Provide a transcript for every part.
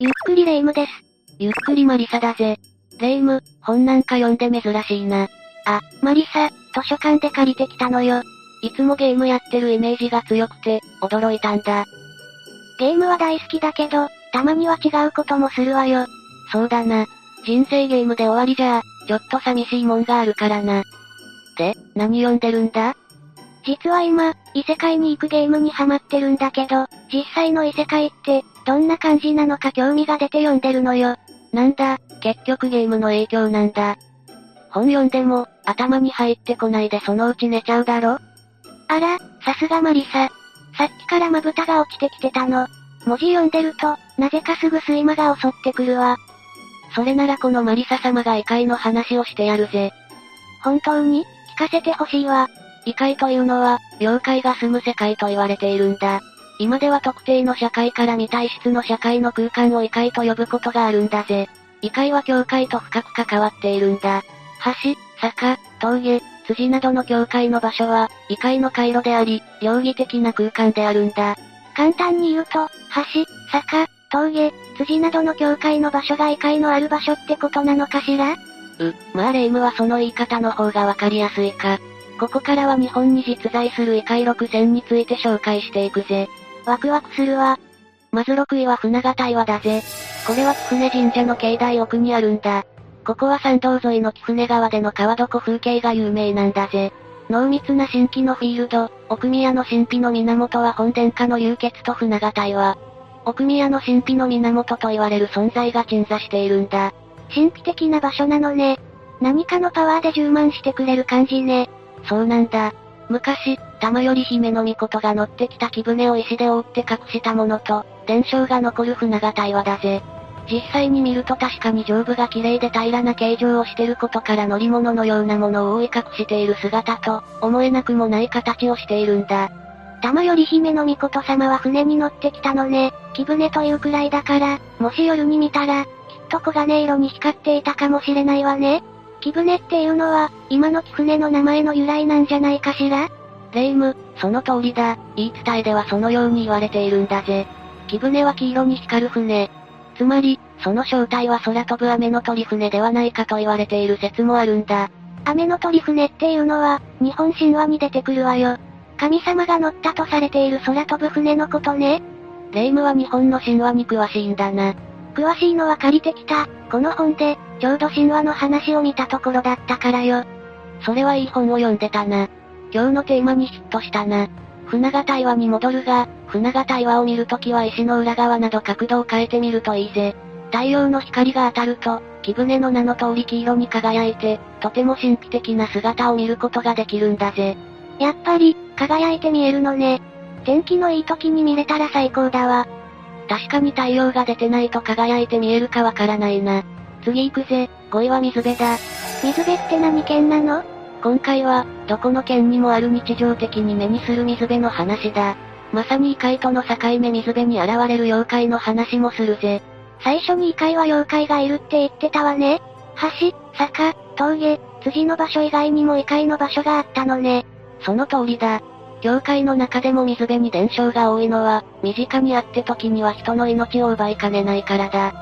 ゆっくりレ夢ムです。ゆっくりマリサだぜ。レ夢ム、本なんか読んで珍しいな。あ、マリサ、図書館で借りてきたのよ。いつもゲームやってるイメージが強くて、驚いたんだ。ゲームは大好きだけど、たまには違うこともするわよ。そうだな。人生ゲームで終わりじゃあ、ちょっと寂しいもんがあるからな。で、何読んでるんだ？実は今、異世界に行くゲームにハマってるんだけど、実際の異世界って、どんな感じなのか興味が出て読んでるのよ。なんだ、結局ゲームの影響なんだ。本読んでも、頭に入ってこないでそのうち寝ちゃうだろ？あら、さすがマリサ。さっきからまぶたが落ちてきてたの。文字読んでると、なぜかすぐ睡魔が襲ってくるわ。それならこのマリサ様が異界の話をしてやるぜ。本当に？聞かせてほしいわ。異界というのは、妖怪が住む世界と言われているんだ。今では特定の社会から未体質の社会の空間を異界と呼ぶことがあるんだぜ。異界は境界と深く関わっているんだ。橋、坂、峠、辻などの境界の場所は、異界の回路であり、両義的な空間であるんだ。簡単に言うと、橋、坂、峠、辻などの境界の場所が異界のある場所ってことなのかしら？う、まあレイムはその言い方の方がわかりやすいか。ここからは日本に実在する異界6選について紹介していくぜ。ワクワクするわ。まず6位は船形岩だぜ。これは貴船神社の境内奥にあるんだ。ここは参道沿いの貴船川での川床風景が有名なんだぜ。濃密な新規のフィールド、奥宮の神秘の源は本殿下の流血と船形岩。奥宮の神秘の源と言われる存在が鎮座しているんだ。神秘的な場所なのね。何かのパワーで充満してくれる感じね。そうなんだ。昔、玉より姫の御事が乗ってきた木舟を石で覆って隠したものと、伝承が残る船形岩だぜ。実際に見ると確かに上部が綺麗で平らな形状をしてることから乗り物のようなものを覆い隠している姿と、思えなくもない形をしているんだ。玉より姫の御事様は船に乗ってきたのね。木舟というくらいだから、もし夜に見たら、きっと黄金色に光っていたかもしれないわね。木舟っていうのは、今の木船の名前の由来なんじゃないかしら？レイム、その通りだ。言い伝えではそのように言われているんだぜ。木舟は黄色に光る船。つまり、その正体は空飛ぶ雨の鳥船ではないかと言われている説もあるんだ。雨の鳥船っていうのは、日本神話に出てくるわよ。神様が乗ったとされている空飛ぶ船のことね。レイムは日本の神話に詳しいんだな。詳しいのは借りてきた、この本で、ちょうど神話の話を見たところだったからよ。それはいい本を読んでたな。今日のテーマにヒットしたな。船形岩に戻るが、船形岩を見るときは石の裏側など角度を変えてみるといいぜ。太陽の光が当たると、木舟の名の通り黄色に輝いて、とても神秘的な姿を見ることができるんだぜ。やっぱり、輝いて見えるのね。天気のいい時に見れたら最高だわ。確かに太陽が出てないと輝いて見えるかわからないな。次行くぜ、5位は水辺だ。水辺って何県なの？今回は、どこの県にもある日常的に目にする水辺の話だ。まさに異界との境目水辺に現れる妖怪の話もするぜ。最初に異界は妖怪がいるって言ってたわね。橋、坂、峠、辻の場所以外にも異界の場所があったのね。その通りだ。教会の中でも水辺に伝承が多いのは、身近にあって時には人の命を奪いかねないからだ。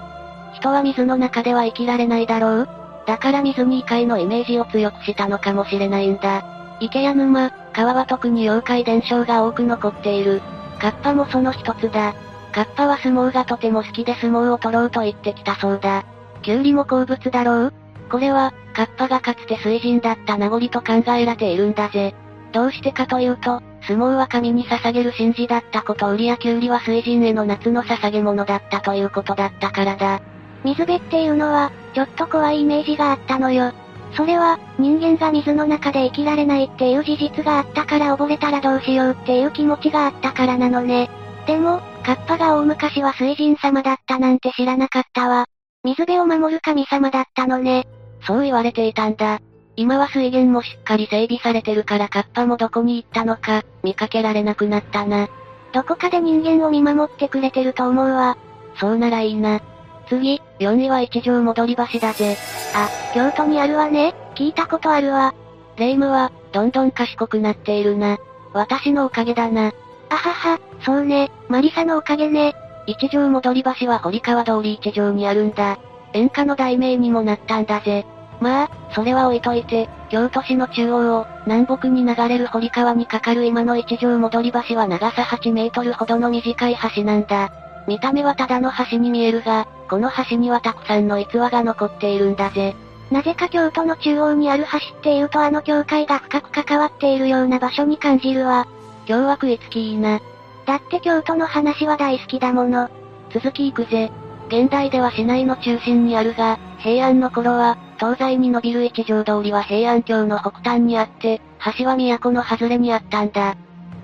人は水の中では生きられないだろう？だから水に異界のイメージを強くしたのかもしれないんだ。池や沼、川は特に妖怪伝承が多く残っている。カッパもその一つだ。カッパは相撲がとても好きで相撲を取ろうと言ってきたそうだ。キュウリも好物だろう？これは、カッパがかつて水神だった名残と考えられているんだぜ。どうしてかというと、相撲は神に捧げる神事だったことウリやキュウリは水神への夏の捧げ物だったということだったからだ。水辺っていうのは、ちょっと怖いイメージがあったのよ。それは、人間が水の中で生きられないっていう事実があったから溺れたらどうしようっていう気持ちがあったからなのね。でも、カッパが大昔は水神様だったなんて知らなかったわ。水辺を守る神様だったのね。そう言われていたんだ。今は水源もしっかり整備されてるからカッパもどこに行ったのか、見かけられなくなったな。どこかで人間を見守ってくれてると思うわ。そうならいいな。次、4位は一条戻り橋だぜ。あ、京都にあるわね。聞いたことあるわ。レイムは、どんどん賢くなっているな。私のおかげだな。あはは、そうね、マリサのおかげね。一条戻り橋は堀川通り一条にあるんだ。演歌の題名にもなったんだぜ。まあ、それは置いといて、京都市の中央を、南北に流れる堀川に架かる今の一条戻り橋は長さ8メートルほどの短い橋なんだ。見た目はただの橋に見えるが、この橋にはたくさんの逸話が残っているんだぜ。なぜか京都の中央にある橋っていうとあの教会が深く関わっているような場所に感じるわ。今日は食いつきいいな。だって京都の話は大好きだもの。続き行くぜ。現代では市内の中心にあるが、平安の頃は、東西に伸びる一条通りは平安京の北端にあって、橋は都の外れにあったんだ。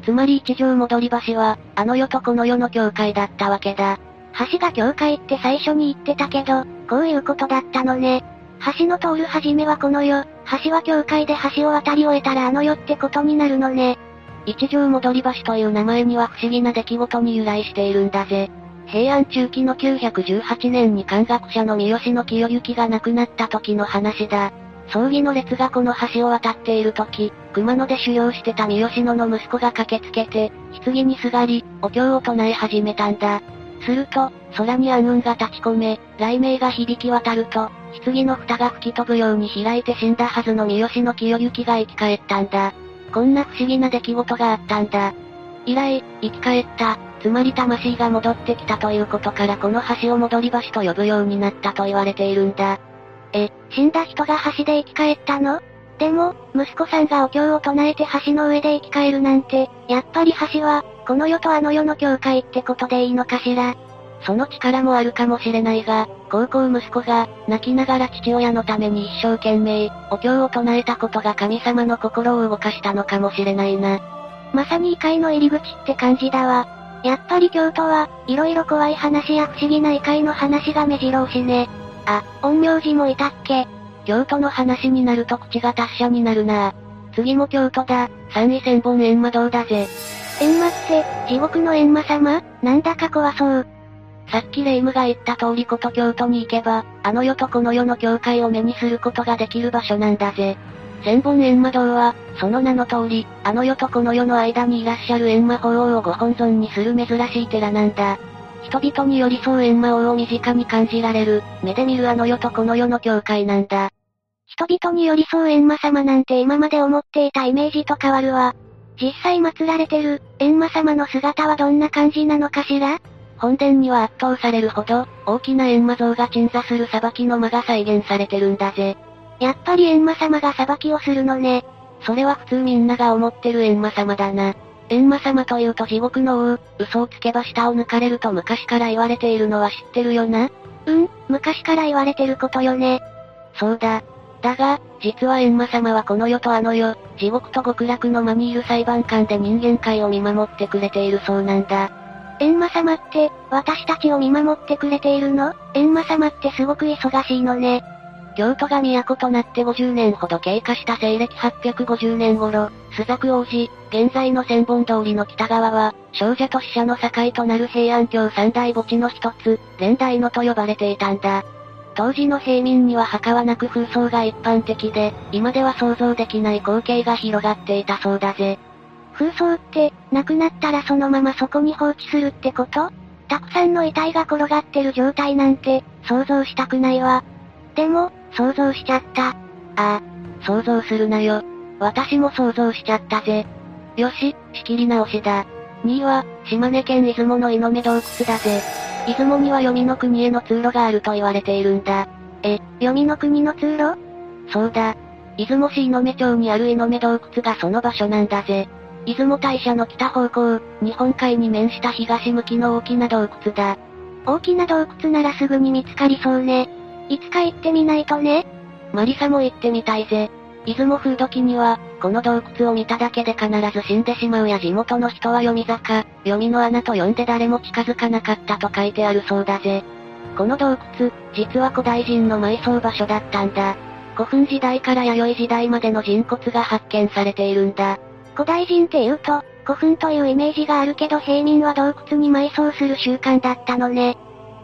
つまり一条戻り橋は、あの世とこの世の境界だったわけだ。橋が境界って最初に言ってたけど、こういうことだったのね。橋の通る始めはこの世、橋は境界で橋を渡り終えたらあの世ってことになるのね。一条戻り橋という名前には不思議な出来事に由来しているんだぜ。平安中期の918年に漢学者の三好の清行が亡くなった時の話だ。葬儀の列がこの橋を渡っている時、熊野で修行してた三好野の息子が駆けつけて、棺にすがり、お経を唱え始めたんだ。すると、空に暗雲が立ち込め、雷鳴が響き渡ると、棺の蓋が吹き飛ぶように開いて死んだはずの三好の清行が生き返ったんだ。こんな不思議な出来事があったんだ。以来、生き返った、つまり魂が戻ってきたということからこの橋を戻り橋と呼ぶようになったと言われているんだ。え、死んだ人が橋で生き返ったの？でも、息子さんがお経を唱えて橋の上で生き返るなんて、やっぱり橋は、この世とあの世の境界ってことでいいのかしら？その力もあるかもしれないが、高校息子が、泣きながら父親のために一生懸命、お経を唱えたことが神様の心を動かしたのかもしれないな。まさに異界の入り口って感じだわ。やっぱり京都は、色々怖い話や不思議な異界の話が目白押しね。あ、陰陽師もいたっけ？京都の話になると口が達者になるな次も京都だ、三位千本閻魔堂だぜ。閻魔って、地獄の閻魔様？なんだか怖そう。さっき霊夢が言った通りこと京都に行けば、あの世とこの世の境界を目にすることができる場所なんだぜ。千本閻魔堂は、その名の通り、あの世とこの世の間にいらっしゃる閻魔法王をご本尊にする珍しい寺なんだ。人々に寄り添う閻魔王を身近に感じられる、目で見るあの世とこの世の境界なんだ。人々に寄り添う閻魔様なんて今まで思っていたイメージと変わるわ。実際祀られてる、閻魔様の姿はどんな感じなのかしら？本殿には圧倒されるほど、大きな閻魔像が鎮座する裁きの間が再現されてるんだぜ。やっぱり閻魔様が裁きをするのね。それは普通みんなが思ってる閻魔様だな。閻魔様というと地獄の王、嘘をつけば下を抜かれると昔から言われているのは知ってるよな？うん、昔から言われてることよね。そうだ。だが、実は閻魔様はこの世とあの世、地獄と極楽の間にいる裁判官で人間界を見守ってくれているそうなんだ。閻魔様って、私たちを見守ってくれているの？閻魔様ってすごく忙しいのね。京都が都となって50年ほど経過した西暦850年頃、朱雀王子、現在の千本通りの北側は、少女と死者の境となる平安京三大墓地の一つ、蓮台のと呼ばれていたんだ。当時の平民には墓はなく風葬が一般的で、今では想像できない光景が広がっていたそうだぜ。風葬って、亡くなったらそのままそこに放置するってこと？たくさんの遺体が転がってる状態なんて、想像したくないわ。でも、想像しちゃった。ああ、想像するなよ。私も想像しちゃったぜ。よし、仕切り直しだ。2位は、島根県出雲の井目洞窟だぜ。出雲には黄泉の国への通路があると言われているんだ。え、黄泉の国の通路？そうだ。出雲市井目町にある井目洞窟がその場所なんだぜ。出雲大社の北方向、日本海に面した東向きの大きな洞窟だ。大きな洞窟ならすぐに見つかりそうね。いつか行ってみないとね。マリサも行ってみたいぜ。出雲風土記には、この洞窟を見ただけで必ず死んでしまうや地元の人は読み坂、読みの穴と呼んで誰も近づかなかったと書いてあるそうだぜ。この洞窟、実は古代人の埋葬場所だったんだ。古墳時代から弥生時代までの人骨が発見されているんだ。古代人って言うと、古墳というイメージがあるけど平民は洞窟に埋葬する習慣だったのね。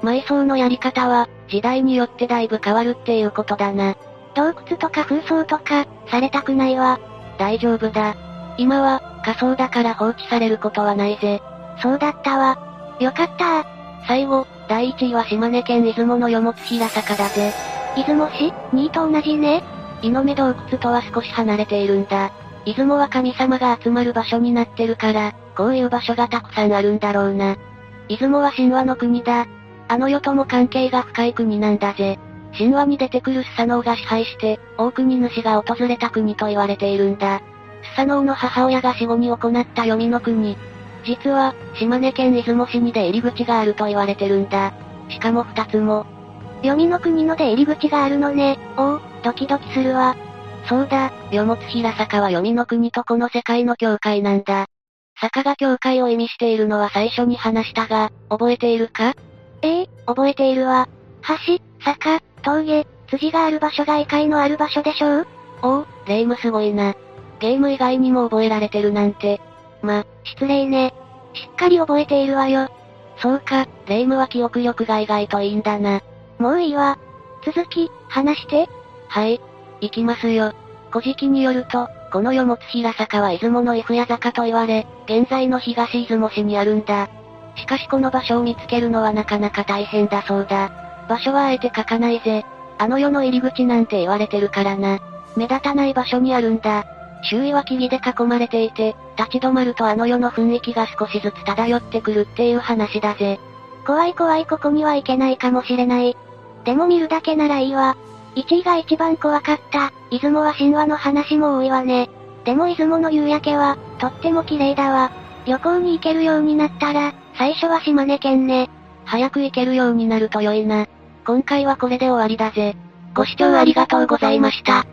埋葬のやり方は、時代によってだいぶ変わるっていうことだな。洞窟とか風葬とか、されたくないわ。大丈夫だ。今は、仮想だから放置されることはないぜ。そうだったわ。よかった最後、第1位は島根県出雲の与物平坂だぜ。出雲市 ?2 位と同じね。井の目洞窟とは少し離れているんだ。出雲は神様が集まる場所になってるから、こういう場所がたくさんあるんだろうな。出雲は神話の国だ。あの世とも関係が深い国なんだぜ。神話に出てくるスサノオが支配して、大国主が訪れた国と言われているんだ。スサノオの母親が死後に行った読みの国。実は、島根県出雲市に出入り口があると言われてるんだ。しかも二つも。読みの国の出入り口があるのね。おお、ドキドキするわ。そうだ、与物平坂は読みの国とこの世界の境界なんだ。坂が境界を意味しているのは最初に話したが、覚えているか？ええ覚えているわ。橋、坂、峠、辻がある場所が異界のある場所でしょう？おお、レイムすごいな。ゲーム以外にも覚えられてるなんて。ま、失礼ね。しっかり覚えているわよ。そうか、レイムは記憶力が意外といいんだな。もういいわ。続き、話して。はい。行きますよ。古事記によると、この世持平坂は出雲の F や坂と言われ、現在の東出雲市にあるんだ。しかしこの場所を見つけるのはなかなか大変だそうだ。場所はあえて書かないぜ。あの世の入り口なんて言われてるからな。目立たない場所にあるんだ。周囲は木々で囲まれていて、立ち止まるとあの世の雰囲気が少しずつ漂ってくるっていう話だぜ。怖い怖いここには行けないかもしれない。でも見るだけならいいわ。1位が一番怖かった。出雲は神話の話も多いわね。でも出雲の夕焼けは、とっても綺麗だわ。旅行に行けるようになったら、最初は島根県ね。早く行けるようになると良いな。今回はこれで終わりだぜ。ご視聴ありがとうございました。